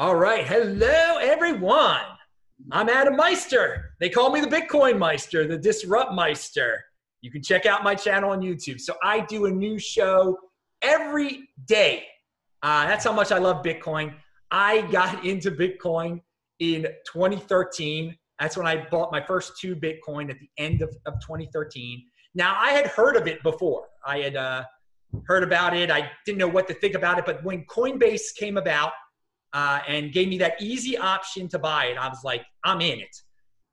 All right. Hello, everyone. I'm Adam Meister. They call me the Bitcoin Meister, the Disrupt Meister. You can check out my channel on YouTube. So I do a new show every day. Uh, that's how much I love Bitcoin. I got into Bitcoin in 2013. That's when I bought my first two Bitcoin at the end of, of 2013. Now, I had heard of it before. I had uh, heard about it. I didn't know what to think about it. But when Coinbase came about uh, and gave me that easy option to buy it, I was like, I'm in it.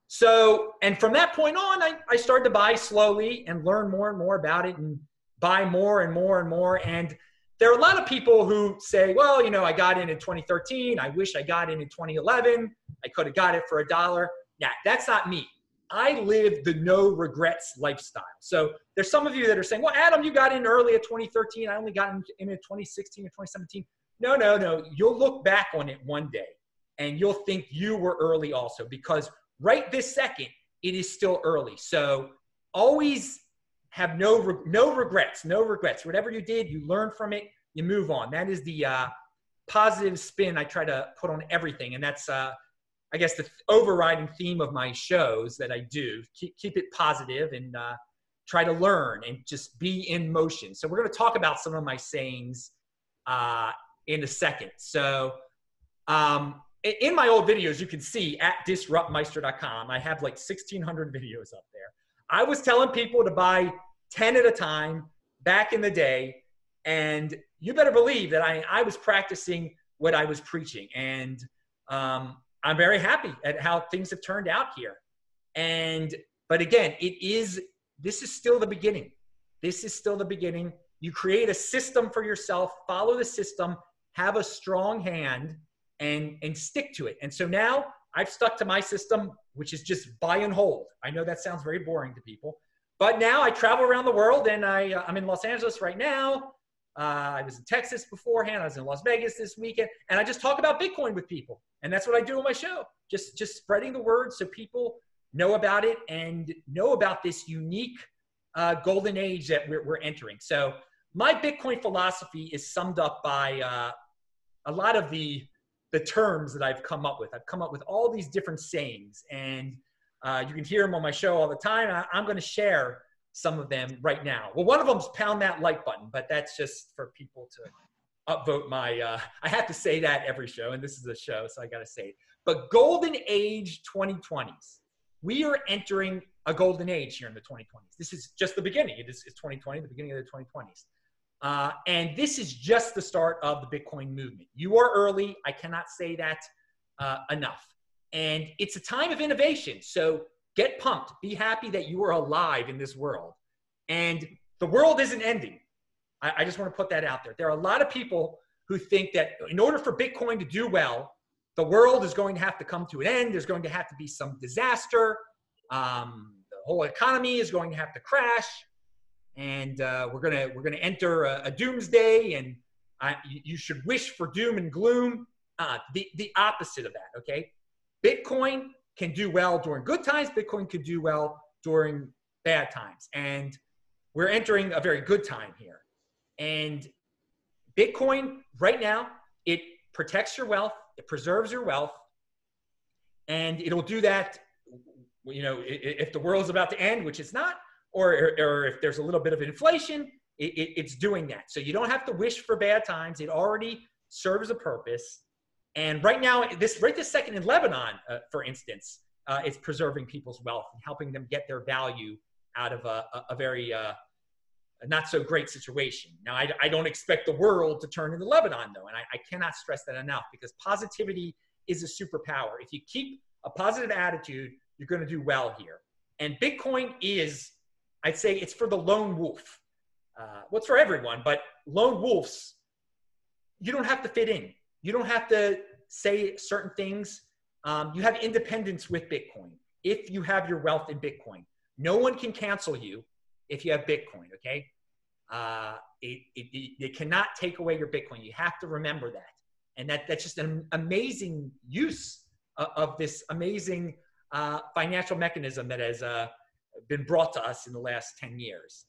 So, and from that point on, I, I started to buy slowly and learn more and more about it and buy more and more and more. And there are a lot of people who say, well, you know, I got in in 2013. I wish I got in in 2011. I could have got it for a dollar. Yeah, that's not me. I live the no regrets lifestyle. So there's some of you that are saying, well, Adam, you got in early at 2013. I only got in in 2016 or 2017. No, no, no. You'll look back on it one day and you'll think you were early also because right this second, it is still early. So always have no no regrets, no regrets. Whatever you did, you learn from it, you move on. That is the uh, positive spin I try to put on everything, and that's uh, I guess the overriding theme of my shows that I do. Keep keep it positive and uh, try to learn and just be in motion. So we're going to talk about some of my sayings uh, in a second. So. Um, in my old videos, you can see at disruptmeister.com, I have like 1,600 videos up there. I was telling people to buy 10 at a time back in the day. And you better believe that I, I was practicing what I was preaching. And um, I'm very happy at how things have turned out here. And, but again, it is, this is still the beginning. This is still the beginning. You create a system for yourself, follow the system, have a strong hand, and, and stick to it. And so now I've stuck to my system, which is just buy and hold. I know that sounds very boring to people, but now I travel around the world and I, uh, I'm in Los Angeles right now. Uh, I was in Texas beforehand. I was in Las Vegas this weekend, and I just talk about Bitcoin with people, and that's what I do on my show. Just just spreading the word so people know about it and know about this unique uh, golden age that we're, we're, entering. So my Bitcoin philosophy is summed up by uh, a lot of the the terms that I've come up with. I've come up with all these different sayings, and uh, you can hear them on my show all the time. I, am going to share some of them right now. Well, one of them is pound that like button, but that's just for people to upvote my. Uh, I have to say that every show, and this is a show, so I got to say it. But golden age 2020s. We are entering a golden age here in the 2020s. This is just the beginning. It is 2020, the beginning of the 2020s. Uh, and this is just the start of the Bitcoin movement. You are early. I cannot say that uh, enough. And it's a time of innovation. So get pumped. Be happy that you are alive in this world. And the world isn't ending. I, I just want to put that out there. There are a lot of people who think that in order for Bitcoin to do well, the world is going to have to come to an end. There's going to have to be some disaster. Um, the whole economy is going to have to crash, and uh, we're gonna we're gonna enter a, a doomsday. And I, you should wish for doom and gloom. Uh, the the opposite of that. Okay, Bitcoin can do well during good times. Bitcoin can do well during bad times. And we're entering a very good time here. And Bitcoin right now, it protects your wealth, it preserves your wealth, and it'll do that. You know, if the world's about to end, which it's not, or, or if there's a little bit of inflation, it, it, it's doing that. So you don't have to wish for bad times. It already serves a purpose. And right now, this right this second in Lebanon, uh, for instance, uh, it's preserving people's wealth and helping them get their value out of a, a, a very uh, not so great situation. Now, I, I, don't expect the world to turn into Lebanon, though, and I, I cannot stress that enough because positivity is a superpower. If you keep a positive attitude, you're going to do well here. And Bitcoin is, I'd say, it's for the lone wolf. Uh, what's for everyone, but lone wolves, you don't have to fit in. You don't have to say certain things. Um, you have independence with Bitcoin if you have your wealth in Bitcoin. No one can cancel you if you have Bitcoin, okay? Uh, it, it, it, cannot take away your Bitcoin. You have to remember that. And that, that's just an amazing use of, of this amazing uh, financial mechanism that has uh, been brought to us in the last 10 years.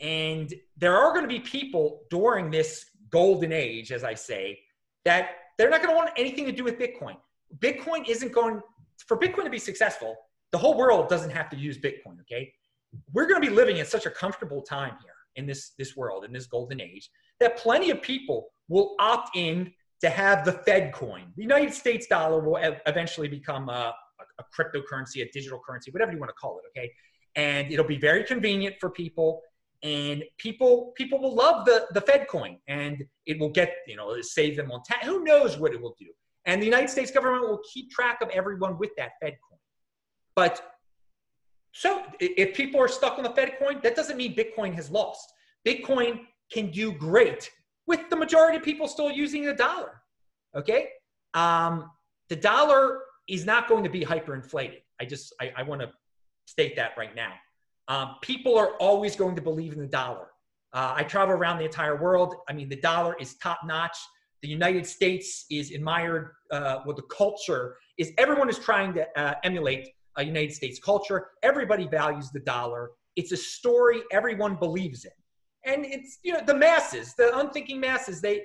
And there are going to be people during this golden age, as I say, that they're not going to want anything to do with Bitcoin. Bitcoin isn't going for Bitcoin to be successful. The whole world doesn't have to use Bitcoin. Okay, we're going to be living in such a comfortable time here in this this world in this golden age that plenty of people will opt in to have the Fed coin. The United States dollar will eventually become a, a cryptocurrency, a digital currency, whatever you want to call it. Okay, and it'll be very convenient for people and people people will love the the Fed coin, and it will get you know save them on tax. Who knows what it will do? And the United States government will keep track of everyone with that Fed coin. But so if people are stuck on the Fed coin, that doesn't mean Bitcoin has lost. Bitcoin can do great with the majority of people still using the dollar. Okay, um, the dollar is not going to be hyperinflated. I just I, I want to state that right now. Um, people are always going to believe in the dollar. Uh, I travel around the entire world. I mean, the dollar is top notch. The United States is admired. Uh, well, the culture is everyone is trying to uh, emulate a United States culture. Everybody values the dollar. It's a story everyone believes in, and it's you know the masses, the unthinking masses. They,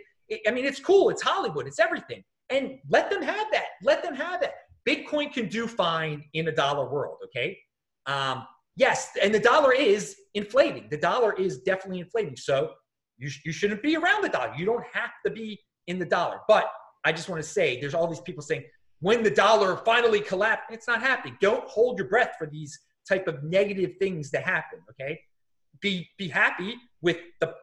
I mean, it's cool. It's Hollywood. It's everything, and let them have that. Let them have it. Bitcoin can do fine in a dollar world. Okay. Um, yes, and the dollar is inflating. The dollar is definitely inflating. So you, sh- you shouldn't be around the dollar. You don't have to be in the dollar. But I just want to say there's all these people saying when the dollar finally collapsed, it's not happening. Don't hold your breath for these type of negative things to happen. Okay. Be be happy with the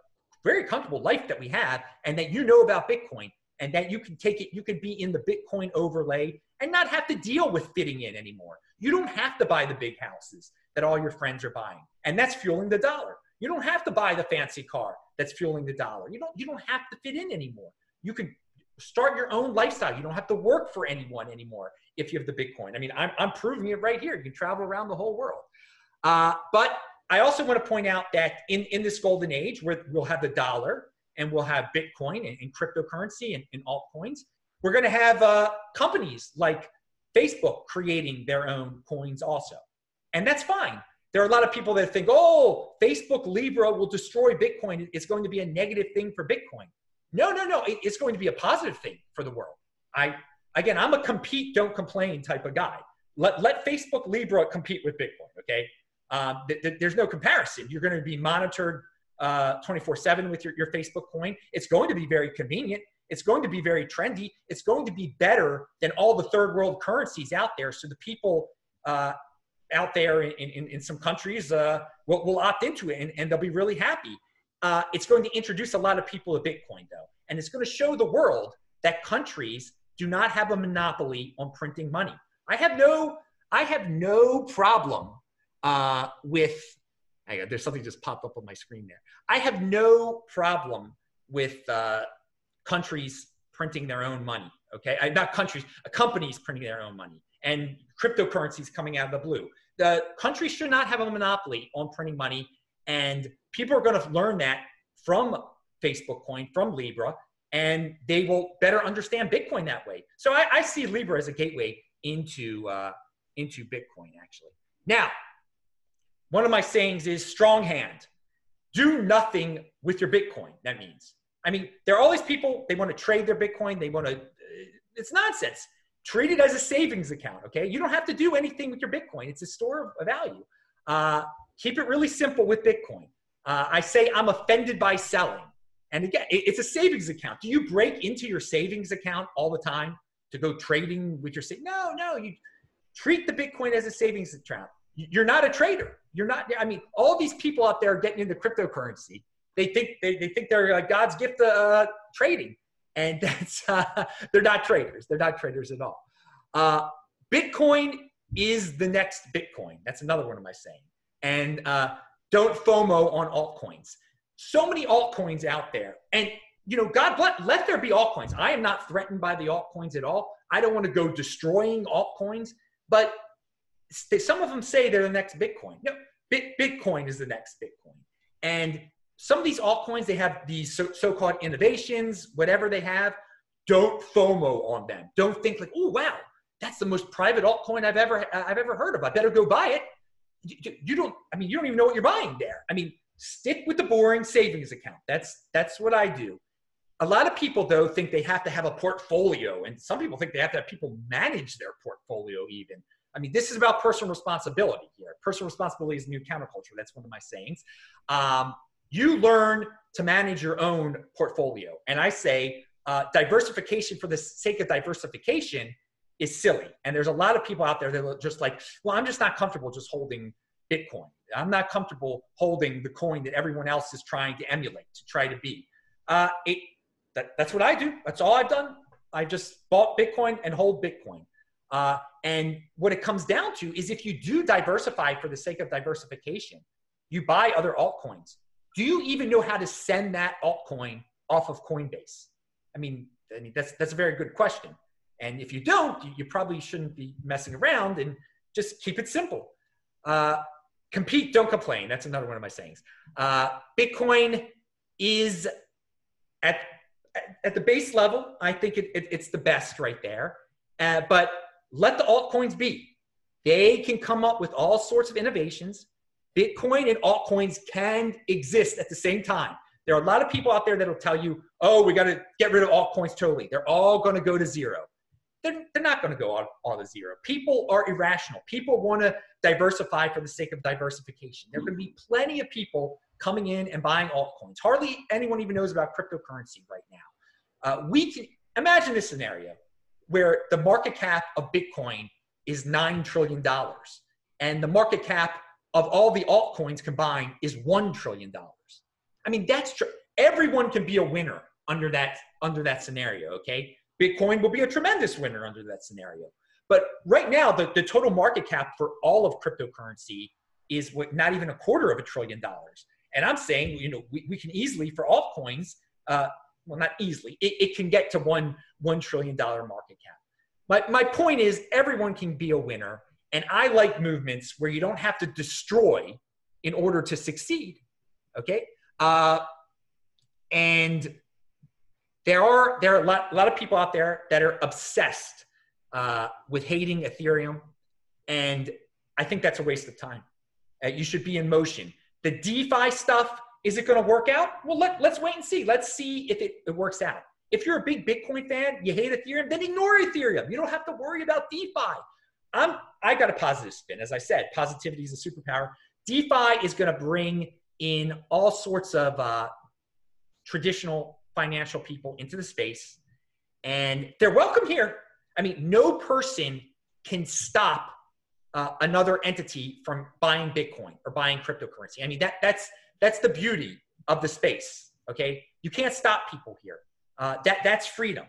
very comfortable life that we have and that you know about Bitcoin and that you can take it, you can be in the Bitcoin overlay and not have to deal with fitting in anymore. You don't have to buy the big houses that all your friends are buying, and that's fueling the dollar. You don't have to buy the fancy car that's fueling the dollar. You don't you don't have to fit in anymore. You can start your own lifestyle. You don't have to work for anyone anymore if you have the Bitcoin. I mean, I'm, I'm proving it right here. You can travel around the whole world. Uh, but I also want to point out that in, in this golden age, where we'll have the dollar and we'll have Bitcoin and, and cryptocurrency and, and altcoins, we're going to have uh, companies like Facebook creating their own coins also. And that's fine. There are a lot of people that think, oh, Facebook Libra will destroy Bitcoin. It's going to be a negative thing for Bitcoin. No, no, no. It's going to be a positive thing for the world. I again, I'm a compete, don't complain type of guy. Let, let Facebook Libra compete with Bitcoin. Okay, um, th- th- there's no comparison. You're going to be monitored uh, 24 7 with your, your Facebook coin. It's going to be very convenient. It's going to be very trendy. It's going to be better than all the third world currencies out there. So the people uh, out there in, in, in some countries uh, will, will, opt into it and, and they'll be really happy. Uh, it's going to introduce a lot of people to Bitcoin, though. And it's going to show the world that countries do not have a monopoly on printing money. I have no, I have no problem uh, with. there's something just popped up on my screen there. I have no problem with uh, countries printing their own money. Okay, I, not countries, uh, companies printing their own money, and cryptocurrencies coming out of the blue. The countries should not have a monopoly on printing money, and people are going to learn that from Facebook Coin, from Libra, and they will better understand Bitcoin that way. So I, I see Libra as a gateway into uh, into Bitcoin. Actually, now one of my sayings is strong hand. Do nothing with your Bitcoin. That means I mean, there are all these people, they want to trade their Bitcoin. They want to, it's nonsense. Treat it as a savings account, okay? You don't have to do anything with your Bitcoin. It's a store of value. Uh, keep it really simple with Bitcoin. Uh, I say I'm offended by selling. And again, it's a savings account. Do you break into your savings account all the time to go trading with your savings? No, no. You treat the Bitcoin as a savings account. You're not a trader. You're not. I mean, all these people out there getting into cryptocurrency they think they, they think they're uh, God's gift to uh, trading, and that's uh, they're not traders. They're not traders at all. Uh, Bitcoin is the next Bitcoin. That's another one of my saying. And uh, don't FOMO on altcoins. So many altcoins out there, and you know, God bless, let there be altcoins. I am not threatened by the altcoins at all. I don't want to go destroying altcoins, but some of them say they're the next Bitcoin. No, Bitcoin is the next Bitcoin. And some of these altcoins, they have these so, so-called innovations, whatever they have. Don't FOMO on them. Don't think like, oh wow, that's the most private altcoin I've ever I've ever heard of. I better go buy it. You, you don't. I mean, you don't even know what you're buying there. I mean, stick with the boring savings account. That's that's what I do. a lot of people though think they have to have a portfolio and some people think they have to have people manage their portfolio even i mean this is about personal responsibility here. Personal responsibility is new counterculture. That's one of my sayings. Um, you learn to manage your own portfolio. And i say uh, diversification for the sake of diversification is silly. And there's a lot of people out there that are just like well i'm just not comfortable just holding bitcoin. I'm not comfortable holding the coin that everyone else is trying to emulate to try to be. Uh, it, that, that's what I do. That's all I've done. I just bought Bitcoin and hold Bitcoin. Uh, and what it comes down to is if you do diversify for the sake of diversification, you buy other altcoins. Do you even know how to send that altcoin off of Coinbase? I mean, I mean that's that's a very good question. And if you don't, you, you probably shouldn't be messing around and just keep it simple. Uh, compete, don't complain. That's another one of my sayings. Uh, Bitcoin is at at the base level, I think it, it, it's the best right there. Uh, but let the altcoins be. They can come up with all sorts of innovations. Bitcoin and altcoins can exist at the same time. There are a lot of people out there that will tell you, oh, we got to get rid of altcoins totally. They're all going to go to zero. They're, they're not going to go all, all to zero. People are irrational. People want to diversify for the sake of diversification. There are going to be plenty of people coming in and buying altcoins. Hardly anyone even knows about cryptocurrency right now. Uh, we can imagine this scenario where the market cap of Bitcoin is $9 trillion and the market cap of all the altcoins combined is $1 trillion. I mean, that's true. Everyone can be a winner under that, under that scenario, okay? Bitcoin will be a tremendous winner under that scenario. But right now, the, the total market cap for all of cryptocurrency is what, not even a quarter of a trillion dollars. And I'm saying, you know, we, we can easily, for altcoins, uh, well, not easily, it, it can get to one $1 trillion market cap. My, my point is, everyone can be a winner. And I like movements where you don't have to destroy in order to succeed. Okay? Uh, and there are there are a lot, a lot of people out there that are obsessed uh, with hating Ethereum, and I think that's a waste of time. Uh, you should be in motion. The DeFi stuff is it going to work out? Well, let, let's wait and see. Let's see if it, it works out. If you're a big Bitcoin fan, you hate Ethereum, then ignore Ethereum. You don't have to worry about DeFi. I'm, I got a positive spin. As I said, positivity is a superpower. DeFi is going to bring in all sorts of uh, traditional financial people into the space, and they're welcome here. I mean, no person can stop uh, another entity from buying Bitcoin or buying cryptocurrency. I mean, that that's that's the beauty of the space. Okay, you can't stop people here. Uh, that that's freedom,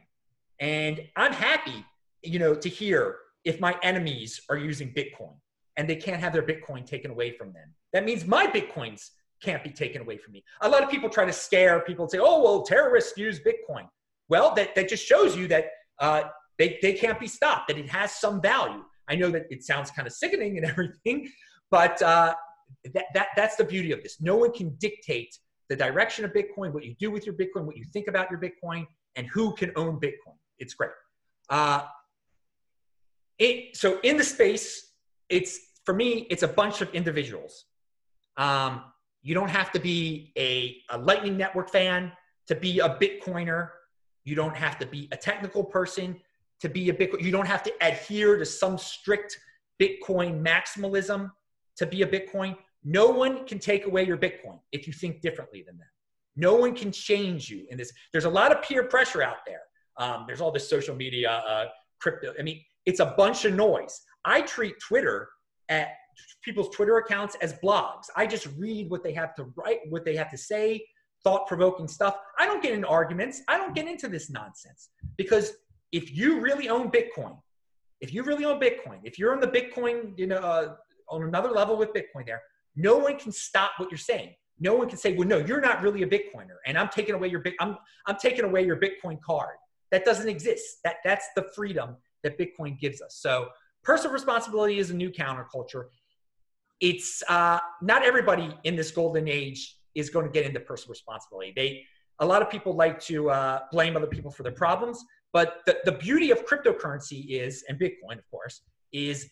and I'm happy, you know, to hear if my enemies are using Bitcoin and they can't have their Bitcoin taken away from them. That means my Bitcoins can't be taken away from me. A lot of people try to scare people and say, "Oh, well, terrorists use Bitcoin." Well, that that just shows you that uh, they they can't be stopped. That it has some value. I know that it sounds kind of sickening and everything, but uh, that, that, that's the beauty of this. No one can dictate the direction of Bitcoin, what you do with your Bitcoin, what you think about your Bitcoin, and who can own Bitcoin. It's great. Uh, it, so in the space, it's for me, it's a bunch of individuals. Um, you don't have to be a, a Lightning Network fan to be a Bitcoiner. You don't have to be a technical person to be a Bitcoin. You don't have to adhere to some strict Bitcoin maximalism to be a Bitcoin. No one can take away your Bitcoin if you think differently than them. No one can change you in this. There's a lot of peer pressure out there. Um, there's all this social media, uh, crypto. I mean, it's a bunch of noise. I treat Twitter at people's Twitter accounts as blogs. I just read what they have to write, what they have to say, thought provoking stuff. I don't get in arguments. I don't get into this nonsense because if you really own Bitcoin, if you really own Bitcoin, if you're on the Bitcoin, you know, uh, on another level with Bitcoin there, no one can stop what you're saying. No one can say, well, no, you're not really a Bitcoiner, and I'm taking away your I'm I'm taking away your Bitcoin card. That doesn't exist. That that's the freedom that Bitcoin gives us. So personal responsibility is a new counterculture. It's uh, not everybody in this golden age is going to get into personal responsibility. They a lot of people like to uh, blame other people for their problems, but the, the beauty of cryptocurrency is, and Bitcoin, of course, is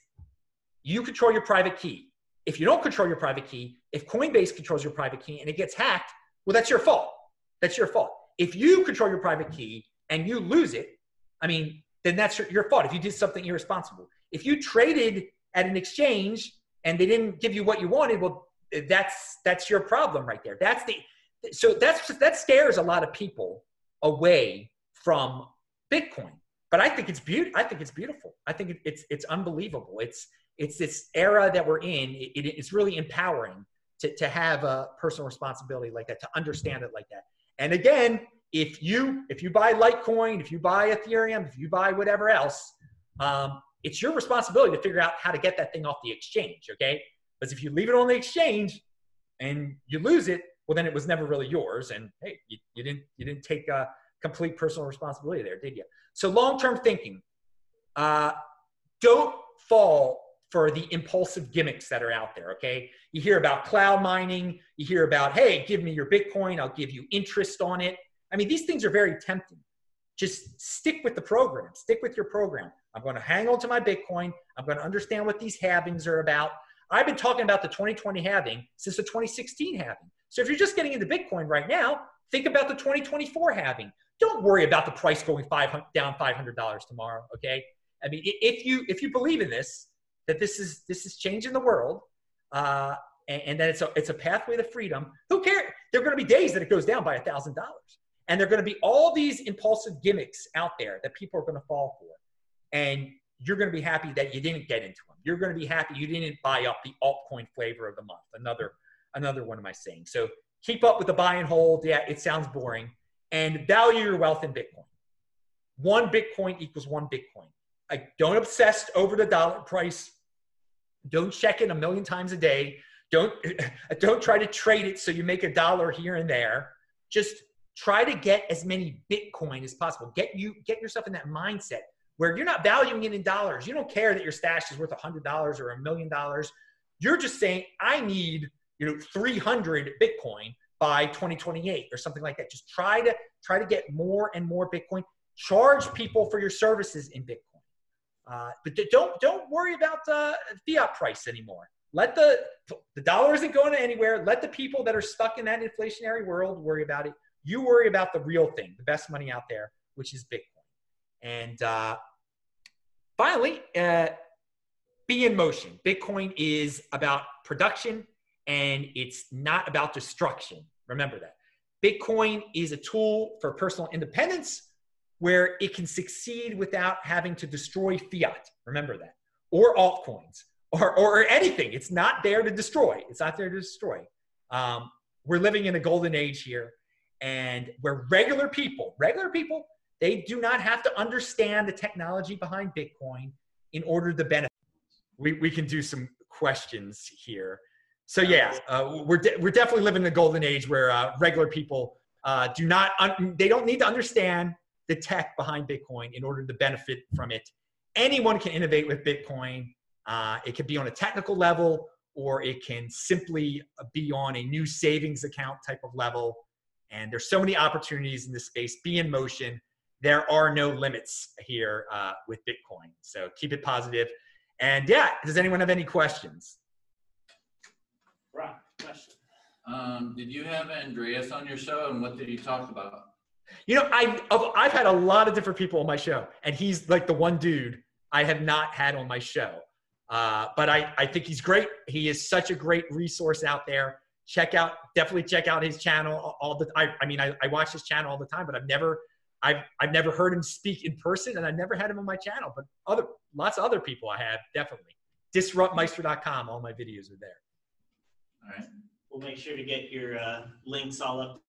you control your private key. If you don't control your private key, if Coinbase controls your private key and it gets hacked, well, that's your fault. That's your fault. if you control your private key and you lose it, I mean, then that's your, your fault. If you did something irresponsible, if you traded at an exchange and they didn't give you what you wanted, well, that's that's your problem right there. That's the so that's that scares a lot of people away from Bitcoin. But I think it's beautiful. I think it's beautiful. I think it's it's unbelievable. It's it's this era that we're in. It, it, it's really empowering to, to have a personal responsibility like that, to understand it like that. And again, if you if you buy Litecoin, if you buy Ethereum, if you buy whatever else, um, it's your responsibility to figure out how to get that thing off the exchange. Okay, because if you leave it on the exchange and you lose it, well, then it was never really yours. And hey, you, you didn't you didn't take a complete personal responsibility there, did you? So long term thinking, uh, don't fall for the impulsive gimmicks that are out there. Okay, you hear about cloud mining, you hear about hey, give me your Bitcoin, I'll give you interest on it. I mean, these things are very tempting. Just stick with the program. Stick with your program. I'm to hang on to my Bitcoin. I'm to understand what these halvings are about. I've been talking about the 2020 halving since the 2016 halving. So if you're just getting into Bitcoin right now, think about the 2024 halving. Don't worry about the price going five, down $500 tomorrow. Okay. I mean, if you if you believe in this, that this is this is changing the world, uh, and, and that it's a it's a pathway to freedom. Who cares? There are going to be days that it goes down by a thousand dollars, and there are going to be all these impulsive gimmicks out there that people are going to fall for, and you're going to be happy that you didn't get into them. You're going to be happy you didn't buy up the altcoin flavor of the month. Another another one of my sayings. So keep up with the buy and hold. Yeah, it sounds boring. And value your wealth in Bitcoin. One Bitcoin equals one Bitcoin. I don't obsess over the dollar price. Don't check it a million times a day. Don't don't try to trade it so you make a dollar here and there. Just try to get as many Bitcoin as possible. Get you get yourself in that mindset where you're not valuing it in dollars. You don't care that your stash is worth $100 or a million dollars. You're just saying, I need, you know, 300 Bitcoin by 2028 or something like that. Just try to try to get more and more Bitcoin. Charge people for your services in Bitcoin. Uh, but don't don't worry about the fiat price anymore. Let the the dollar isn't going anywhere. Let the people that are stuck in that inflationary world worry about it. You worry about the real thing, the best money out there, which is Bitcoin. And uh, finally, uh, be in motion. Bitcoin is about production and it's not about destruction. Remember that. Bitcoin is a tool for personal independence where it can succeed without having to destroy fiat. Remember that. Or altcoins or, or anything. It's not there to destroy. It's not there to destroy. Um, we're living in a golden age here and where regular people, regular people they do not have to understand the technology behind Bitcoin in order to benefit. We, we can do some questions here. So yeah, uh, we're, de- we're definitely living in a golden age where uh, regular people uh, do not, un- they don't need to understand the tech behind Bitcoin in order to benefit from it. Anyone can innovate with Bitcoin. Uh, it can be on a technical level or it can simply be on a new savings account type of level. And there's so many opportunities in this space. Be in motion there are no limits here uh, with Bitcoin. So keep it positive. And yeah, does anyone have any questions? Question. Um, did you have Andreas on your show, and what did he talk about? You know, I've I've had a lot of different people on my show, and he's like the one dude I have not had on my show. Uh, but I, I think he's great. He is such a great resource out there. Check out, definitely check out his channel. All the I, I mean, I, I watch his channel all the time, but I've never I've I've never heard him speak in person, and I've never had him on my channel. But other lots of other people I have definitely. Disruptmeister.com. All my videos are there. All right. We'll make sure to get your uh, links all up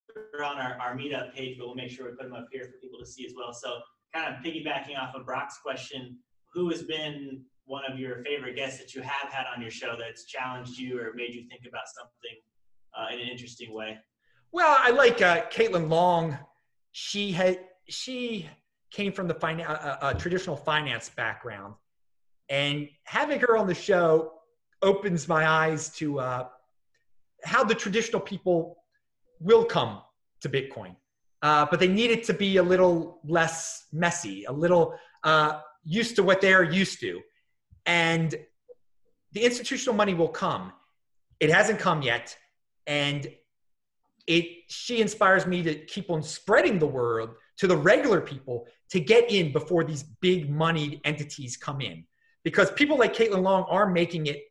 on our, our meetup page, but we'll make sure we put them up here for people to see as well. So, kind of piggybacking off of Brock's question, who has been one of your favorite guests that you have had on your show that's challenged you or made you think about something uh, in an interesting way? Well, I like uh, Caitlin Long. She had she came from the fin- uh, uh, traditional finance background, and having her on the show opens my eyes to uh, how the traditional people will come to Bitcoin. Uh, but they need it to be a little less messy, a little uh, used to what they're used to. And the institutional money will come. It hasn't come yet. And it she inspires me to keep on spreading the word to the regular people to get in before these big moneyed entities come in because people like caitlin long are making it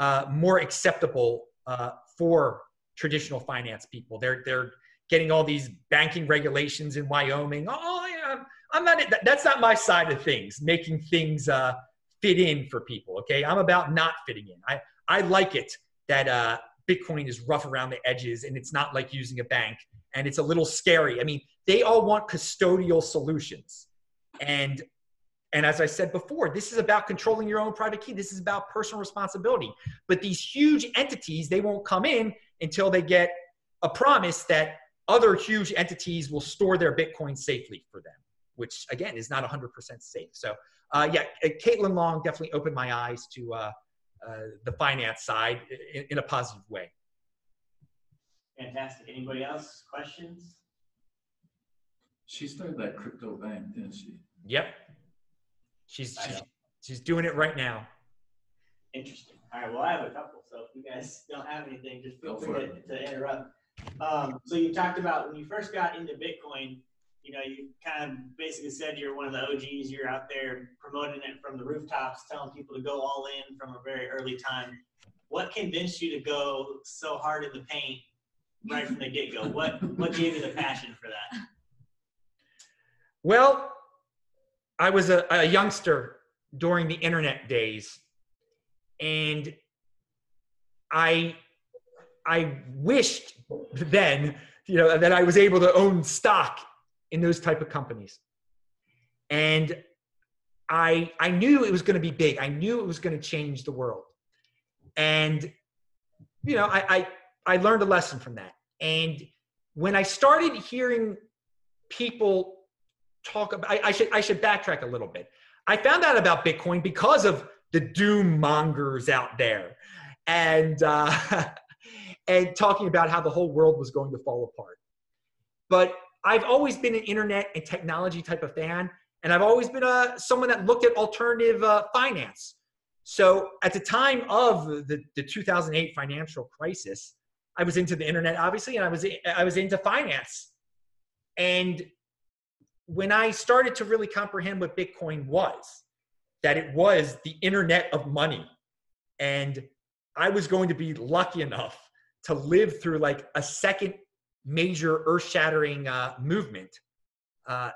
uh, more acceptable uh, for traditional finance people they're they're getting all these banking regulations in wyoming oh yeah i'm not that's not my side of things making things uh, fit in for people okay i'm about not fitting in i i like it that uh, Bitcoin is rough around the edges and it's not like using a bank and it's a little scary. I mean, they all want custodial solutions. And and as I said before, this is about controlling your own private key. This is about personal responsibility. But these huge entities, they won't come in until they get a promise that other huge entities will store their Bitcoin safely for them, which again is not 100% safe. So, uh, yeah, Caitlin Long definitely opened my eyes to uh, uh, the finance side in, in, a positive way. Fantastic. Anybody else? Questions? She started that crypto bank, didn't she? Yep. She's she's, she's doing it right now. Interesting. All right. Well, I have a couple. So if you guys don't have anything, just feel free to, to, interrupt. Um, so you talked about when you first got into Bitcoin, you know, you kind of basically said you're one of the OGs. You're out there promoting it from the rooftops, telling people to go all in from a very early time. What convinced you to go so hard in the paint right from the get go? What what gave you the passion for that? Well, I was a, a youngster during the internet days, and I I wished then, you know, that I was able to own stock in those type of companies. And I I knew it was going to be big. I knew it was going to change the world. And you know, I, I I learned a lesson from that. And when I started hearing people talk about I, I should I should backtrack a little bit. I found out about Bitcoin because of the doom mongers out there. And uh, and talking about how the whole world was going to fall apart. But I've always been an internet and technology type of fan, and I've always been a someone that looked at alternative uh, finance. So at the time of the, the 2008 financial crisis, I was into the internet, obviously, and I was I was into finance. And when I started to really comprehend what Bitcoin was, that it was the internet of money, and I was going to be lucky enough to live through like a second major earth-shattering uh, movement, uh,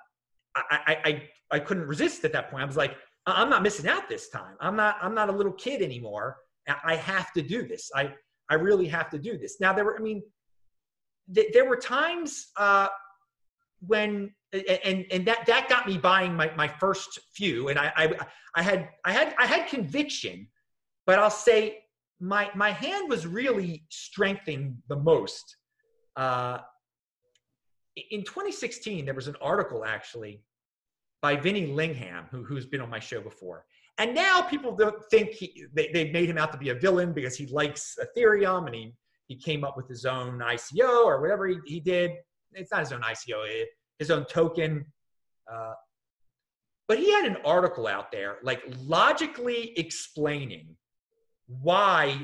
I, I, I, I couldn't resist at that point. I was like, I'm not missing out this time. I'm not I'm not a little kid anymore. I have to do this. I I really have to do this. Now there were I mean th- there were times uh, when and and that that got me buying my, my first few and I, I I had I had I had conviction, but I'll say my my hand was really strengthened the most uh, in 2016, there was an article actually by Vinny Lingham, who, who's been on my show before. And now people don't think he, they, they made him out to be a villain because he likes Ethereum and he, he came up with his own ICO or whatever he, he did. It's not his own ICO, his own token. Uh, but he had an article out there, like logically explaining why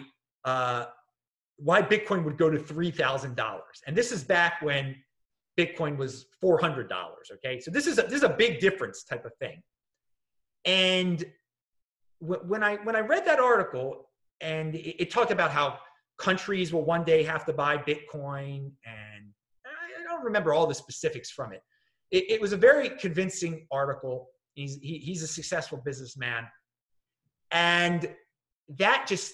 uh, why Bitcoin would go to $3,000. And this is back when Bitcoin was $400. Okay. So this is a, this is a big difference type of thing. And when I, when I read that article and it, it talked about how countries will one day have to buy Bitcoin and don't remember all the specifics from it. It, it was a very convincing article. He's, he, he's a successful businessman. And that just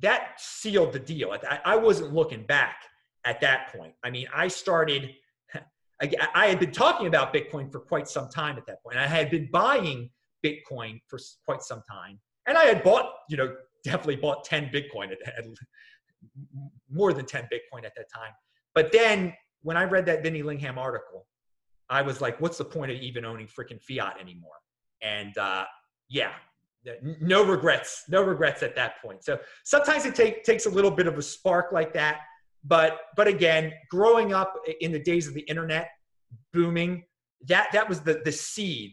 that sealed the deal. I, I wasn't looking back at that point. I mean, I started, I, I had been talking about Bitcoin for quite some time at that point. I had been buying Bitcoin for quite some time. And I had bought, you know, definitely bought 10 Bitcoin at, at more than 10 Bitcoin at that time. But then when I read that Vinny Lingham article, I was like, what's the point of even owning freaking fiat anymore? And uh, yeah, no regrets, no regrets at that point. So sometimes it take, takes a little bit of a spark like that. But but again, growing up in the days of the internet booming, that that was the the seed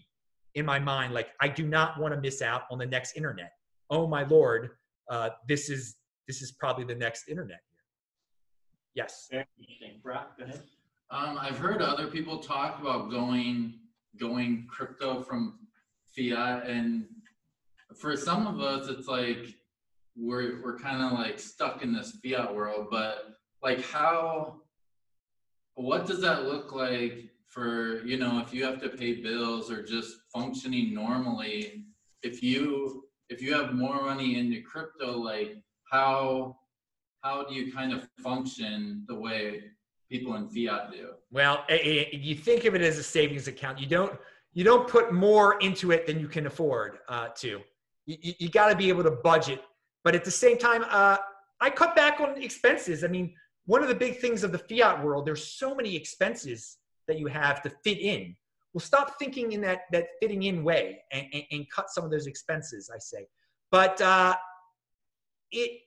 in my mind. Like I do not want to miss out on the next internet. Oh my lord, uh, this is this is probably the next internet. Yes. Very interesting. Brock, go ahead. Um, I've heard other people talk about going going crypto from fiat, and for some of us, it's like we're we're kind of like stuck in this fiat world. But like, how? What does that look like for you know if you have to pay bills or just functioning normally? If you if you have more money into crypto, like how how do you kind of function the way people in fiat do? Well, eh, eh, you think of it as a savings account. You don't you don't put more into it than you can afford uh, to. You, you, you got to be able to budget, but at the same time, uh, I cut back on expenses. I mean, one of the big things of the fiat world, there's so many expenses that you have to fit in. Well, stop thinking in that that fitting in way and, and, and cut some of those expenses. I say, but uh, it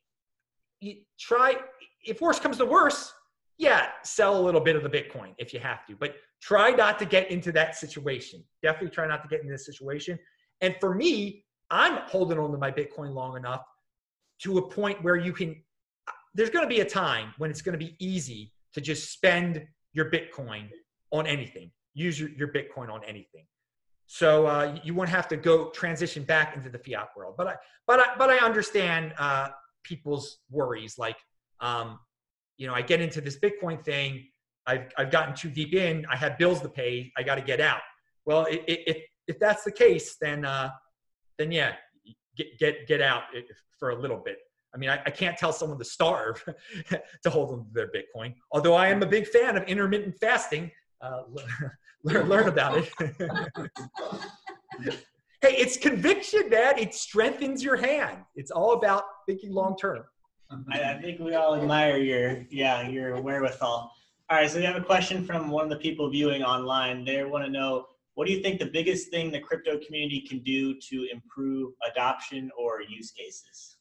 you try if worse comes to worse yeah sell a little bit of the bitcoin if you have to but try not to get into that situation. Definitely try not to get into this situation. And for me i'm holding on to my bitcoin long enough to a point where you can there's going to be a time when it's going to be easy to just spend your bitcoin on anything. Use your, your bitcoin on anything. So uh, you won't have to go transition back into the fiat world but i but i but i understand uh, people's worries like um, you know i get into this bitcoin thing i've, I've gotten too deep in i have bills to pay i got to get out. Well if, if that's the case then uh, then yeah get get get out for a little bit. I mean i, I can't tell someone to starve to hold them to their bitcoin although i am a big fan of intermittent fasting uh, learn, learn about it hey, it's conviction, man. It strengthens your hand. It's all about thinking long term. I, I, think we all admire your yeah your wherewithal. All right, so we have a question from one of the people viewing online. They want to know what do you think the biggest thing the crypto community can do to improve adoption or use cases?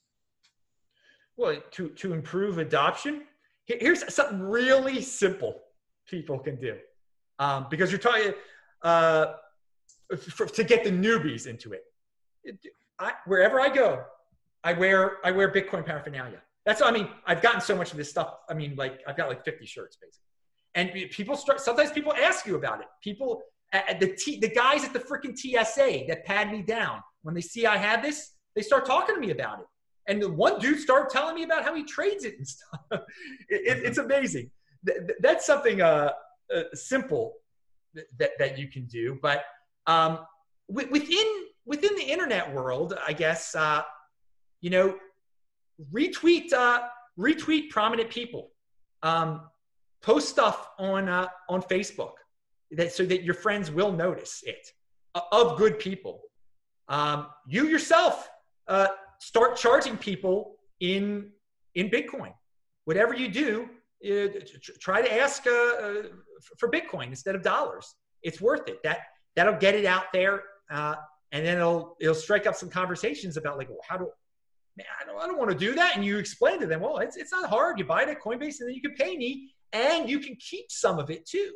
Well, to to improve adoption, here's something really simple people can do um, because you're talking. Uh, for, to get the newbies into it. I, wherever I go, I wear I wear Bitcoin paraphernalia. That's I mean I've gotten so much of this stuff. I mean like I've got like 50 shirts basically, and people start. Sometimes people ask you about it. People at the T, the guys at the freaking TSA that pad me down when they see I have this, they start talking to me about it. And the one dude started telling me about how he trades it and stuff. it, it, it's amazing. That's something uh, uh, simple that, that you can do. But um, within within the internet world, I guess uh, you know, retweet uh, retweet prominent people, um, post stuff on uh, on Facebook that so that your friends will notice it uh, of good people. Um, you yourself uh, start charging people in in Bitcoin. Whatever you do, uh, try to ask for Bitcoin instead of dollars. It's worth it. That that'll get it out there, uh, and then it'll it'll strike up some conversations about like, well, how do man, I don't, I don't want to do that. And you explain to them, well, it's, it's not hard. You buy it at Coinbase and then you can pay me and you can keep some of it too.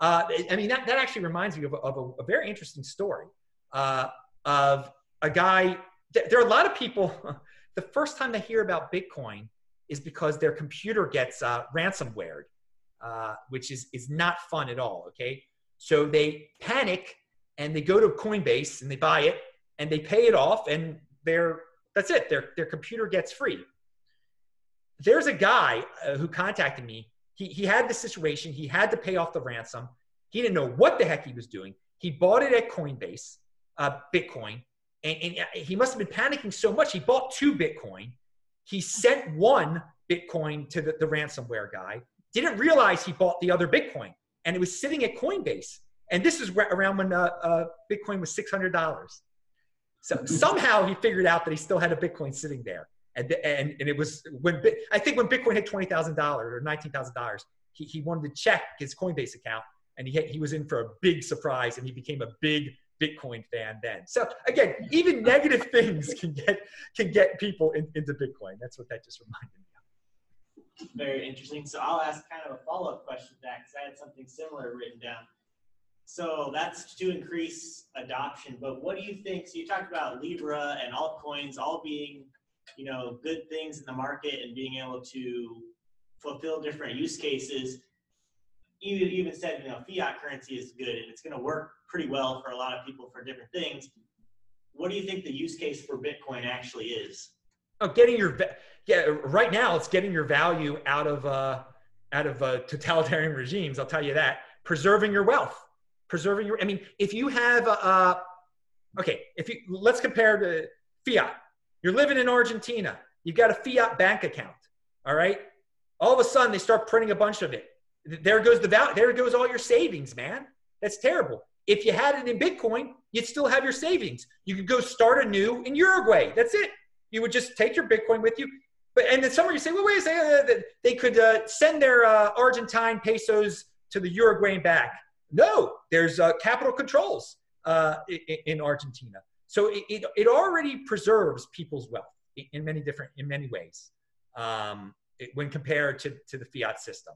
Uh, I mean, that, that actually reminds me of, a, of a, a very interesting story uh, of a guy. There are a lot of people, the first time they hear about Bitcoin is because their computer gets uh, ransomware, uh, which is, is not fun at all. Okay. So they panic and they go to Coinbase and they buy it and they pay it off and they're that's it. Their their computer gets free. There's a guy uh, who contacted me. He he had the situation. He had to pay off the ransom. He didn't know what the heck he was doing. He bought it at Coinbase, uh, Bitcoin, and, and uh, he must have been panicking so much. He bought two Bitcoin. He sent one Bitcoin to the, the ransomware guy. Didn't realize he bought the other Bitcoin and it was sitting at Coinbase. And this is around when uh, uh, Bitcoin was six hundred dollars. So somehow he figured out that he still had a Bitcoin sitting there, and and, and it was when I think when Bitcoin hit twenty thousand dollars or nineteen thousand dollars, he he wanted to check his Coinbase account, and he he was in for a big surprise, and he became a big Bitcoin fan then. So again, even negative things can get can get people in, into Bitcoin. That's what that just reminded me very interesting. So I'll ask kind of a follow-up question to that because I had something similar written down. So that's to increase adoption. But what do you think? So you talked about Libra and altcoins all being, you know, good things in the market and being able to fulfill different use cases. You even said, you know, fiat currency is good and it's going to work pretty well for a lot of people for different things. What do you think the use case for Bitcoin actually is? Oh, getting your yeah. Right now, it's getting your value out of uh, out of uh, totalitarian regimes. I'll tell you that. Preserving your wealth, preserving your. I mean, if you have a, uh, okay, if you let's compare to fiat. You're living in Argentina. You've got a fiat bank account. All right. All of a sudden, they start printing a bunch of it. There goes the value. There goes all your savings, man. That's terrible. If you had it in Bitcoin, you'd still have your savings. You could go start anew in Uruguay. That's it. You would just take your Bitcoin with you. But and then somewhere you say, well, wait a second, they could uh, send their uh, Argentine pesos to the Uruguayan back. No, there's uh, capital controls uh, in, in, Argentina, so it, it, it, already preserves people's wealth in many different in many ways um, it, when compared to, to the fiat system.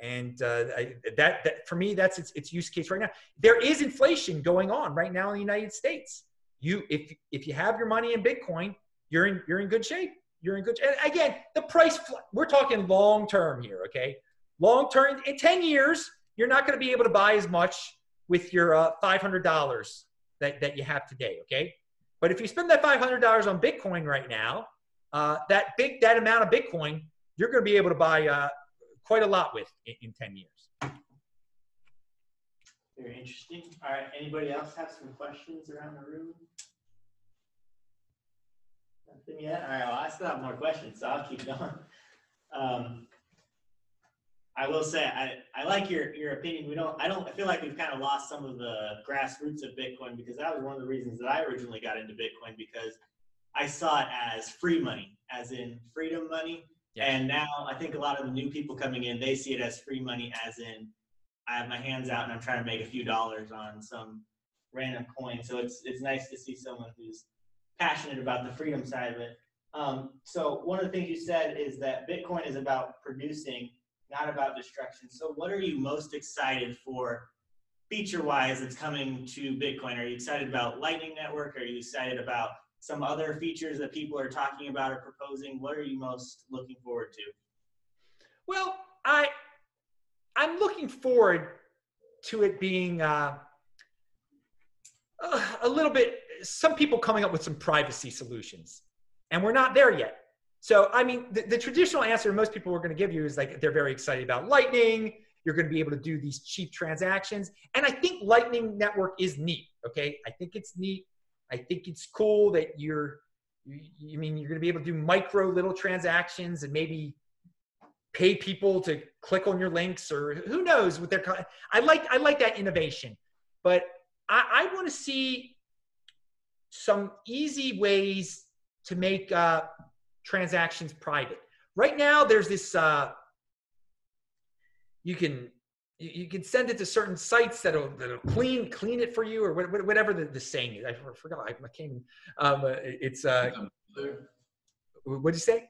And uh, I, that, that for me, that's its, its use case right now. There is inflation going on right now in the United States. You, if if you have your money in Bitcoin, you're in you're in good shape. You're in good. And again, the price. We're talking long term here. Okay, long term. In ten years, you're not going to be able to buy as much with your uh, five hundred dollars that that you have today. Okay, but if you spend that five hundred dollars on Bitcoin right now, uh, that big that amount of Bitcoin, you're going to be able to buy uh, quite a lot with in, in ten years. Very interesting. All right. Anybody else have some questions around the room? Nothing yet? All right, well, I still have more questions, so I'll keep going. Um, I will say I, I like your, your opinion. We don't I don't I feel like we've kind of lost some of the grassroots of Bitcoin because that was one of the reasons that I originally got into Bitcoin because I saw it as free money, as in freedom money. Yeah. And now I think a lot of the new people coming in, they see it as free money, as in I have my hands out and I'm trying to make a few dollars on some random coin. So it's it's nice to see someone who's passionate about the freedom side of it. Um, so one of the things you said is that Bitcoin is about producing, not about destruction. So what are you most excited for feature-wise that's coming to Bitcoin? Are you excited about Lightning Network? Are you excited about some other features that people are talking about or proposing? What are you most looking forward to? Well, I I'm looking forward to it being uh, a little bit some people coming up with some privacy solutions, and we're not there yet. So, I mean, the, the traditional answer most people are going to give you is like they're very excited about Lightning. You're going to be able to do these cheap transactions. And I think Lightning Network is neat. Okay. I think it's neat. I think it's cool that you're, you, you mean you're going to be able to do micro little transactions and maybe pay people to click on your links or who knows what they're, I like, I like that innovation, but I, I want to see some easy ways to make uh, transactions private. Right now, there's this. Uh, you can you can send it to certain sites that'll that'll clean clean it for you or whatever the, the saying is. I forgot. I came. Um, uh, it's uh, what did you say?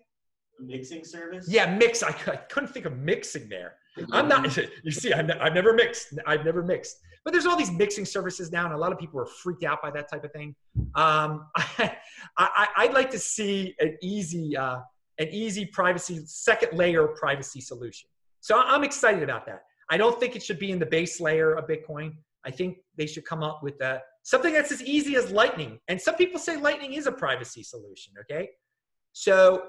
Mixing service. Yeah, mix. I, I couldn't think of mixing there. I'm not. You see, I've, I've never mixed. I've never mixed. But there's all these mixing services now, and a lot of people are freaked out by that type of thing. Um, I, I, would like to see an easy, uh, an easy privacy, second layer privacy solution. So I'm excited about that. I don't think it should be in the base layer of Bitcoin. I think they should come up with uh, something that's as easy as Lightning. And some people say Lightning is a privacy solution. Okay, so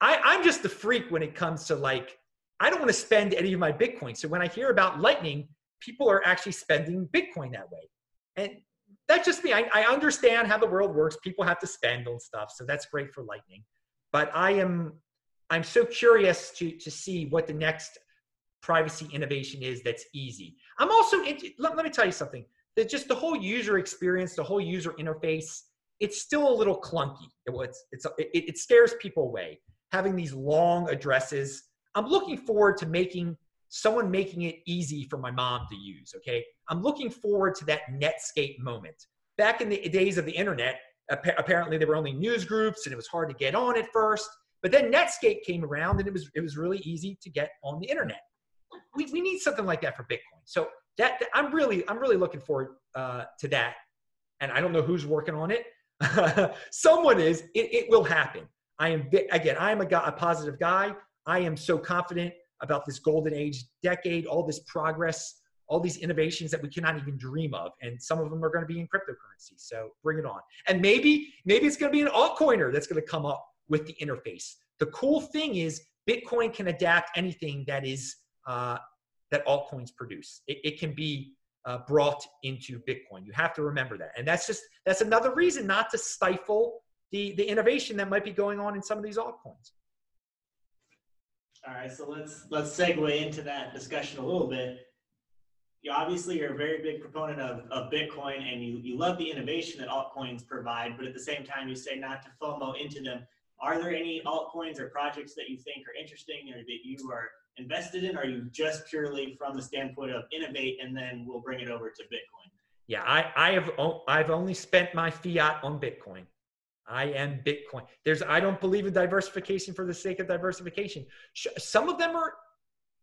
I, I'm just the freak when it comes to like I don't want to spend any of my Bitcoin. So when I hear about Lightning, people are actually spending Bitcoin that way. And that's just me. I, I understand how the world works. People have to spend on stuff. So that's great for Lightning. But I am I'm so curious to, to see what the next privacy innovation is that's easy. I'm also, let, let me tell you something. That just the whole user experience, the whole user interface, it's still a little clunky. It, it's, it's, it, it scares people away. Having these long addresses. I'm looking forward to making someone making it easy for my mom to use. Okay. I'm looking forward to that Netscape moment. Back in the days of the internet, apparently there were only news groups and it was hard to get on at first. But then Netscape came around and it was it was really easy to get on the internet. We, we need something like that for Bitcoin. So that, that I'm really I'm really looking forward uh, to that. And I don't know who's working on it. Someone is. It, it will happen. I am again. I am a, guy, a positive guy. I am so confident about this golden age decade, all this progress, all these innovations that we cannot even dream of. And some of them are going to be in cryptocurrency. So bring it on. And maybe, maybe it's going to be an altcoiner that's going to come up with the interface. The cool thing is Bitcoin can adapt anything that is uh, that altcoins produce. It, it can be uh, brought into Bitcoin. You have to remember that, and that's just that's another reason not to stifle the the innovation that might be going on in some of these altcoins. All right, so let's let's segue into that discussion a little bit. You obviously are a very big proponent of, of Bitcoin and you, you love the innovation that altcoins provide, but at the same time you say not to FOMO into them. Are there any altcoins or projects that you think are interesting or that you are invested in? Or are you just purely from the standpoint of innovate and then we'll bring it over to Bitcoin? Yeah, I, I have I've only spent my fiat on Bitcoin. I am Bitcoin. There's I don't believe in diversification for the sake of diversification. Some of them are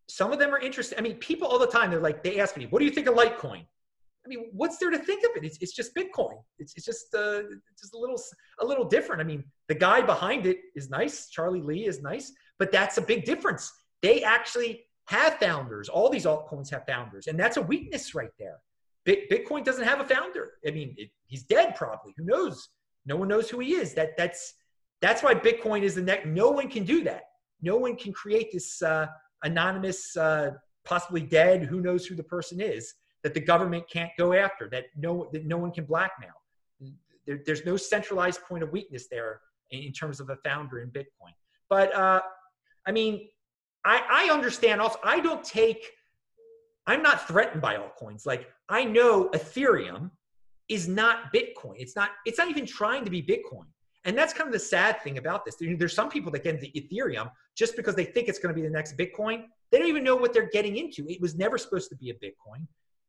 some of them are interesting. I mean, people all the time they're like they ask me, "What do you think of Litecoin?" I mean, what's there to think of it? It's, it's just Bitcoin. It's, it's just uh, just a little a little different. I mean, the guy behind it is nice. Charlie Lee is nice, but that's a big difference. They actually have founders. All these altcoins have founders, and that's a weakness right there. Bitcoin doesn't have a founder. I mean, it, he's dead probably. Who knows? No one knows who he is. That that's that's why Bitcoin is the next. No one can do that. No one can create this uh, anonymous, uh, possibly dead. Who knows who the person is that the government can't go after. That no that no one can blackmail. There, there's no centralized point of weakness there in, in terms of a founder in Bitcoin. But uh, I mean, I, I understand also, I don't take, I'm not threatened by altcoins. Like I know Ethereum is not Bitcoin. It's not, it's not even trying to be Bitcoin. And that's kind of the sad thing about this. There's some people that get into Ethereum just because they think it's going to be the next Bitcoin. They don't even know what they're getting into. It was never supposed to be a Bitcoin.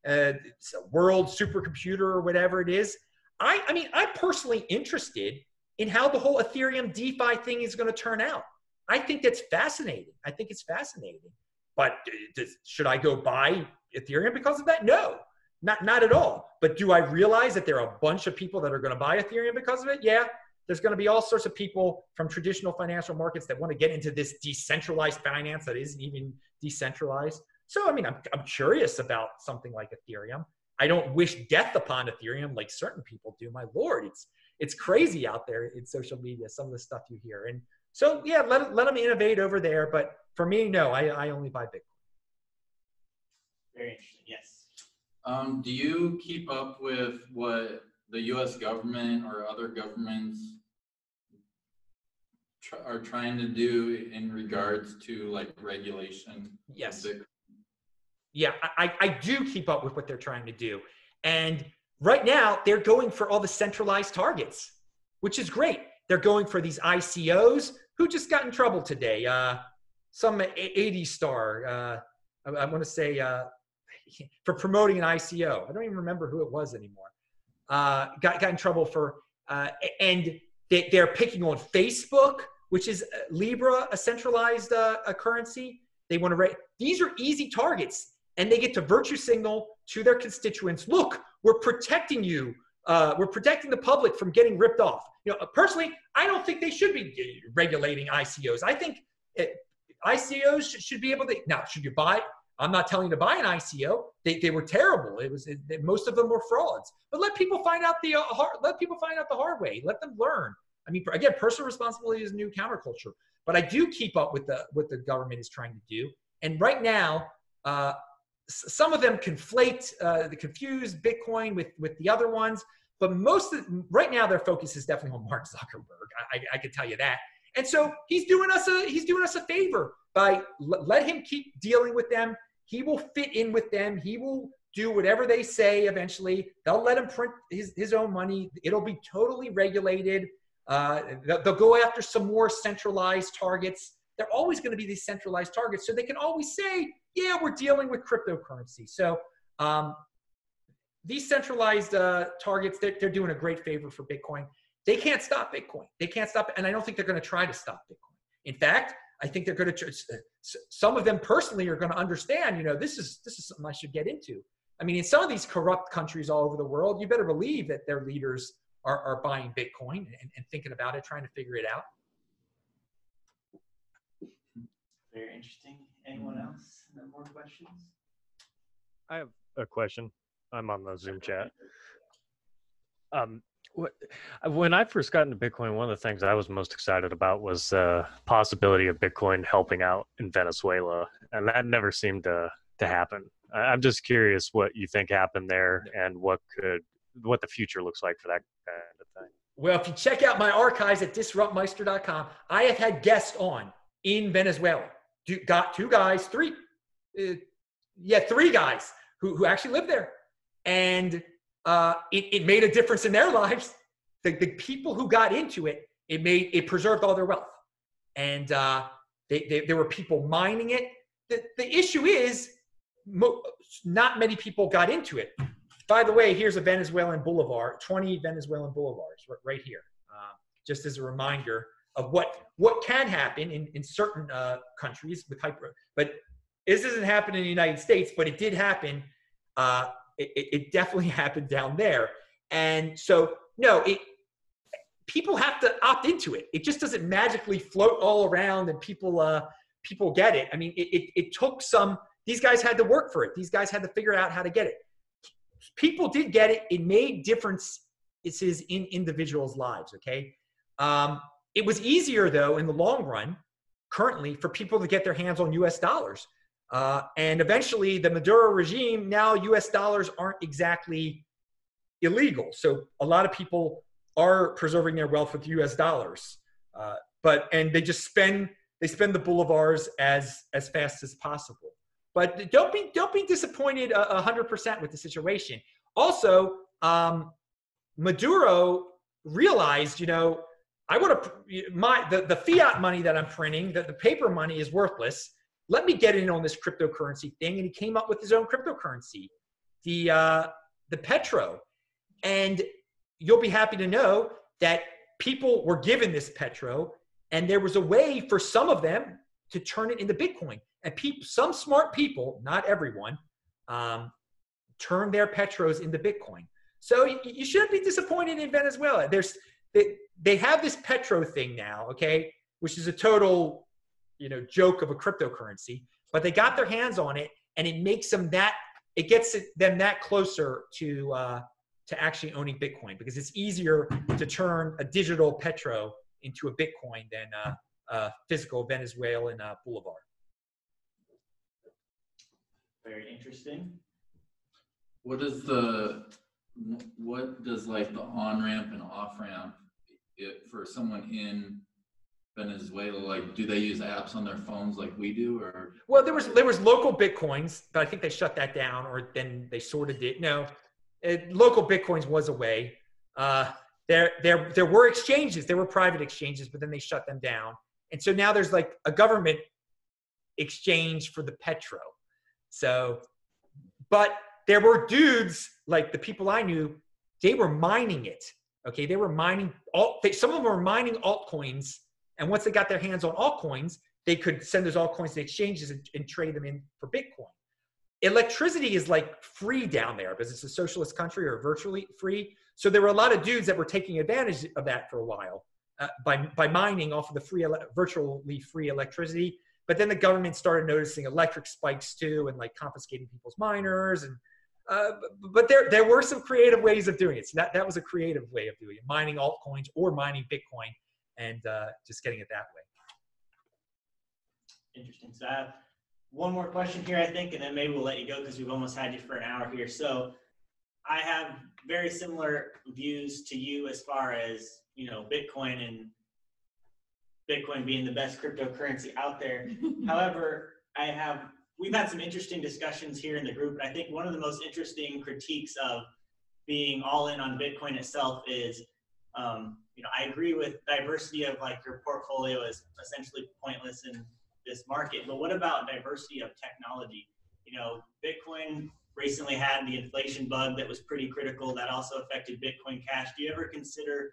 Uh, it's a world supercomputer or whatever it is. I, I mean, I'm personally interested in how the whole Ethereum DeFi thing is going to turn out. I think that's fascinating. I think it's fascinating. But does, should I go buy Ethereum because of that? No, not not at all. But do I realize that there are a bunch of people that are going to buy Ethereum because of it? Yeah, there's going to be all sorts of people from traditional financial markets that want to get into this decentralized finance that isn't even decentralized. So, I mean, I'm, I'm curious about something like Ethereum. I don't wish death upon Ethereum like certain people do. My lord, it's it's crazy out there in social media. Some of the stuff you hear, and so yeah, let let them innovate over there. But for me, no, I, I only buy Bitcoin. Very interesting. Yes. Um, do you keep up with what the U.S. government or other governments tr- are trying to do in regards to like regulation? Yes. Yeah, I, I do keep up with what they're trying to do. And right now, they're going for all the centralized targets, which is great. They're going for these ICOs. Who just got in trouble today? Uh, some 80 star, uh, I, I want to say, uh, for promoting an ICO. I don't even remember who it was anymore. Uh, got, got in trouble for, uh, and they, they're picking on Facebook, which is uh, Libra, a centralized uh, a currency. They want to rate. These are easy targets, and they get to virtue signal to their constituents. Look, we're protecting you. Uh, we're protecting the public from getting ripped off. You know, personally, I don't think they should be regulating ICOs. I think it, ICOs should, should be able to. Now, should you buy? I'm not telling you to buy an ICO. They, they were terrible. It was it, most of them were frauds. But let people find out the uh, hard, let people find out the hard way. Let them learn. I mean, again, personal responsibility is new counterculture. But I do keep up with the what the government is trying to do. And right now, uh, some of them conflate, uh, the confuse Bitcoin with with the other ones. But most of, right now, their focus is definitely on Mark Zuckerberg. I, I, I can tell you that. And so he's doing us a he's doing us a favor by let him keep dealing with them. He will fit in with them. He will do whatever they say eventually. They'll let him print his, his own money. It'll be totally regulated. Uh, they'll, they'll go after some more centralized targets. They're always going to be these centralized targets. So they can always say, yeah, we're dealing with cryptocurrency. So um, these centralized uh, targets, they're, they're doing a great favor for Bitcoin. They can't stop Bitcoin. They can't stop it. And I don't think they're going to try to stop Bitcoin. In fact, I think they're going to. Uh, some of them personally are going to understand. You know, this is this is something I should get into. I mean, in some of these corrupt countries all over the world, you better believe that their leaders are, are buying Bitcoin and, and thinking about it, trying to figure it out. Very interesting. Anyone else? No more questions? I have a question. I'm on the Zoom chat. Um, what, uh, when I first got into Bitcoin, one of the things I was most excited about was the possibility of Bitcoin helping out in Venezuela, and that never seemed to to happen. I'm just curious what you think happened there, and what could what the future looks like for that kind of thing. Well, if you check out my archives at disruptmeister.com, I have had guests on in Venezuela. Do, got two guys, three, uh, yeah, three guys who, who actually live there. And uh, it, it made a difference in their lives. The, the people who got into it, it made it preserved all their wealth. And uh, they, they, there were people mining it. The, the issue is mo- not many people got into it. By the way, here's a Venezuelan bolivar, 20 Venezuelan bolivars right here, uh, just as a reminder of what what can happen in, in certain uh, countries with hyper. But this doesn't happen in the United States, but it did happen. Uh, it, it it definitely happened down there, and so no, it people have to opt into it. It just doesn't magically float all around and people uh, people get it. I mean, it, it, it took some. These guys had to work for it. These guys had to figure out how to get it people did get it. It made differences in individuals' lives. Okay. Um, it was easier though in the long run, currently, for people to get their hands on U.S. dollars. Uh, and eventually, the Maduro regime now U.S. dollars aren't exactly illegal. So a lot of people are preserving their wealth with U.S. dollars. Uh, but and they just spend they spend the bolivars as as fast as possible. But don't be don't be disappointed a hundred percent with the situation. Also, um, Maduro realized, you know, I want to my the, the fiat money that I'm printing, that the paper money is worthless. Let me get in on this cryptocurrency thing, and he came up with his own cryptocurrency, the uh, the Petro, and you'll be happy to know that people were given this Petro, and there was a way for some of them to turn it into Bitcoin. And people, some smart people, not everyone, um, turn their petros into Bitcoin. So you, you shouldn't be disappointed in Venezuela. There's they, they have this petro thing now, okay, which is a total, you know, joke of a cryptocurrency. But they got their hands on it, and it makes them that it gets them that closer to uh, to actually owning Bitcoin because it's easier to turn a digital petro into a Bitcoin than uh, a physical Venezuelan uh, bolivar. Very interesting. What is the, what does like the on-ramp and off-ramp it, for someone in Venezuela, like, do they use apps on their phones like we do or? Well, there was there was LocalBitcoins, but I think they shut that down, or then they sort of did. No, it, LocalBitcoins was a way. Uh, there there there were exchanges, there were private exchanges, but then they shut them down, and so now there's like a government exchange for the petro. So, but there were dudes like the people I knew, they were mining it. Okay, they were mining all. They, some of them were mining altcoins, and once they got their hands on altcoins, they could send those altcoins to exchanges and, and trade them in for Bitcoin. Electricity is like free down there because it's a socialist country or virtually free. So there were a lot of dudes that were taking advantage of that for a while uh, by by mining off of the free ele- virtually free electricity. But then the government started noticing electric spikes too, and like confiscating people's miners. And uh, but there there were some creative ways of doing it. So that that was a creative way of doing it, mining altcoins or mining Bitcoin, and uh, just getting it that way. Interesting. So I have one more question here, I think, and then maybe we'll let you go because we've almost had you for an hour here. So I have very similar views to you as far as you know Bitcoin and Bitcoin being the best cryptocurrency out there. However, I have we've had some interesting discussions here in the group, and I think one of the most interesting critiques of being all in on Bitcoin itself is, um, you know, I agree with diversity of like your portfolio is essentially pointless in this market, but what about diversity of technology? You know, Bitcoin recently had the inflation bug that was pretty critical that also affected Bitcoin Cash. Do you ever consider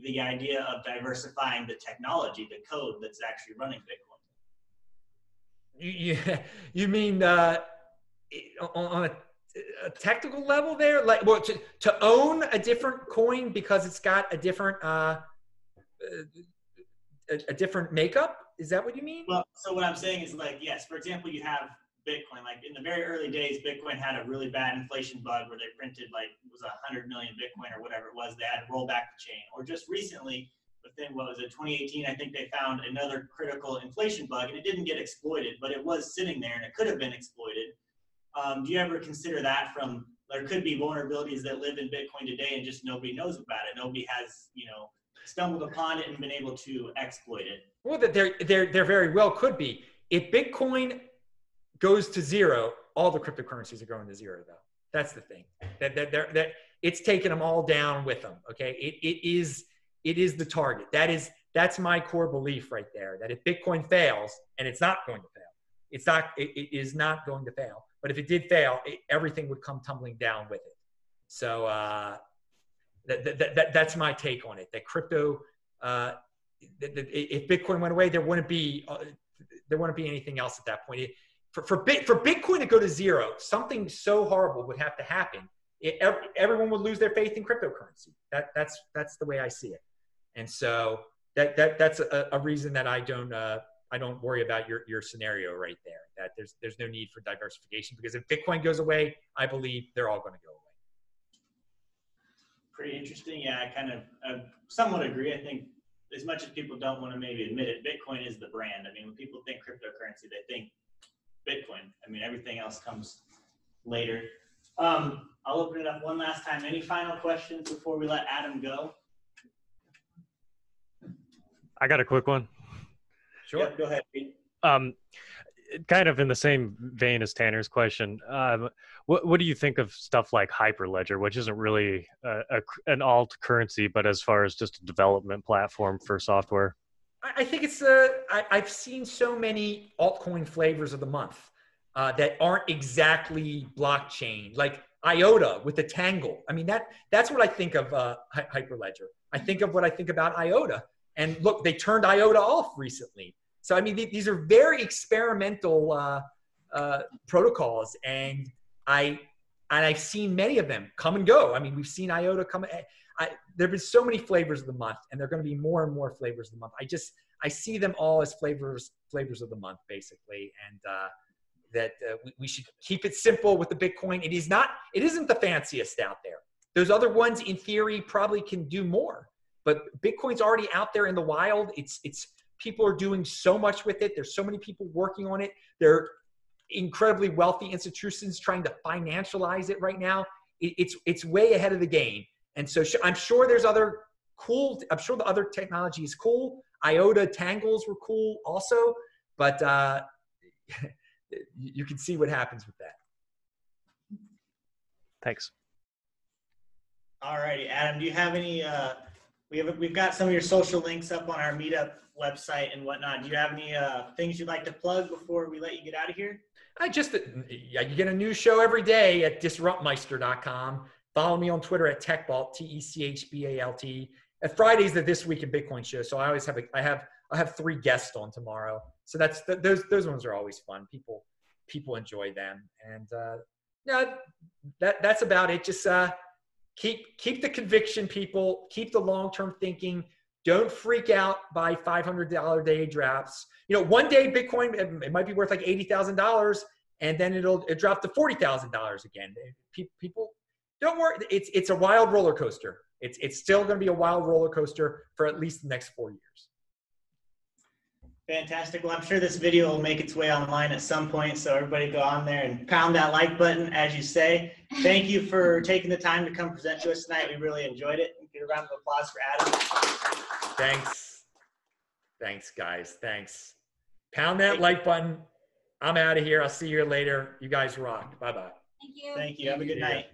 the idea of diversifying the technology, the code that's actually running Bitcoin? You, you, mean uh, on, on a, a, technical level there? Like, well, to, to own a different coin because it's got a different uh, a, a different makeup? Is that what you mean? Well, so what I'm saying is like, yes, for example, you have Bitcoin. Like in the very early days, Bitcoin had a really bad inflation bug where they printed like it was a hundred million Bitcoin or whatever it was. They had to roll back the chain. Or just recently, within what was it, 2018, I think they found another critical inflation bug and it didn't get exploited, but it was sitting there and it could have been exploited. Um, do you ever consider that from there could be vulnerabilities that live in Bitcoin today and just nobody knows about it. Nobody has, you know, stumbled upon it and been able to exploit it. Well, there, there, there very well could be. If Bitcoin goes to zero, all the cryptocurrencies are going to zero, though. That's the thing. That that that, that it's taken them all down with them. Okay, it, it is it is the target. That is that's my core belief right there. That if Bitcoin fails, and it's not going to fail, it's not it, it is not going to fail. But if it did fail, it, everything would come tumbling down with it. So uh, that, that, that, that's my take on it. That crypto, uh, if Bitcoin went away, there wouldn't be uh, there wouldn't be anything else at that point. It, for for, for Bitcoin to go to zero, something so horrible would have to happen. It, everyone would lose their faith in cryptocurrency. That that's that's the way I see it. And so that that that's a, a reason that I don't uh, I don't worry about your your scenario right there. That there's there's no need for diversification because if Bitcoin goes away, I believe they're all going to go away pretty interesting. Yeah, I kind of I somewhat agree. I think as much as people don't want to maybe admit it, Bitcoin is the brand. I mean, when people think cryptocurrency, they think Bitcoin. I mean, everything else comes later. Um, I'll open it up one last time. Any final questions before we let Adam go? I got a quick one. Sure. Yep, go ahead. Pete. Um, kind of in the same vein as Tanner's question, um, what what do you think of stuff like Hyperledger, which isn't really a, a, an alt currency, but as far as just a development platform for software? I think it's a. I, I've seen so many altcoin flavors of the month uh, that aren't exactly blockchain, like IOTA with the Tangle. I mean that that's what I think of uh, Hyperledger. I think of what I think about IOTA. And look, they turned IOTA off recently. So I mean, these are very experimental uh, uh, protocols, and I and I've seen many of them come and go. I mean, we've seen IOTA come. Eh, I, there have been so many flavors of the month, and there are going to be more and more flavors of the month. I just I see them all as flavors flavors of the month, basically, and uh, that uh, we, we should keep it simple with the Bitcoin. It is not. It isn't the fanciest out there. Those other ones, in theory, probably can do more, but Bitcoin's already out there in the wild. It's it's People are doing so much with it. There's so many people working on it. They're incredibly wealthy institutions trying to financialize it right now. It, it's it's way ahead of the game. And so sh- I'm sure there's other cool. I'm sure the other technology is cool. IOTA tangles were cool also, but uh, you can see what happens with that. Thanks. All righty, Adam. Do you have any? Uh, we have we've got some of your social links up on our meetup website and whatnot. Do you have any uh, things you'd like to plug before we let you get out of here? I just, you get a new show every day at disruptmeister.com. Follow me on Twitter at TechBalt, T E C H B A L T. At Fridays, the This Week in Bitcoin show. So I always have, a, I have, I have three guests on tomorrow. So that's, those, those ones are always fun. People, people enjoy them. And, uh, yeah, that, that's about it. Just, uh, keep, keep the conviction, people, keep the long-term thinking, don't freak out by $500 day drops. You know, one day Bitcoin, it might be worth like $80,000 and then it'll it drop to $40,000 again. People don't worry. It's, it's a wild roller coaster. It's, it's still going to be a wild roller coaster for at least the next four years. Fantastic. Well, I'm sure this video will make its way online at some point. So everybody go on there and pound that like button, as you say. Thank you for taking the time to come present to us tonight. We really enjoyed it. Give a round of applause for Adam. Thanks. Thanks, guys. Thanks. Pound that like button. I'm out of here. I'll see you later. You guys rock. Bye bye. Thank you. Thank you. Have a good night.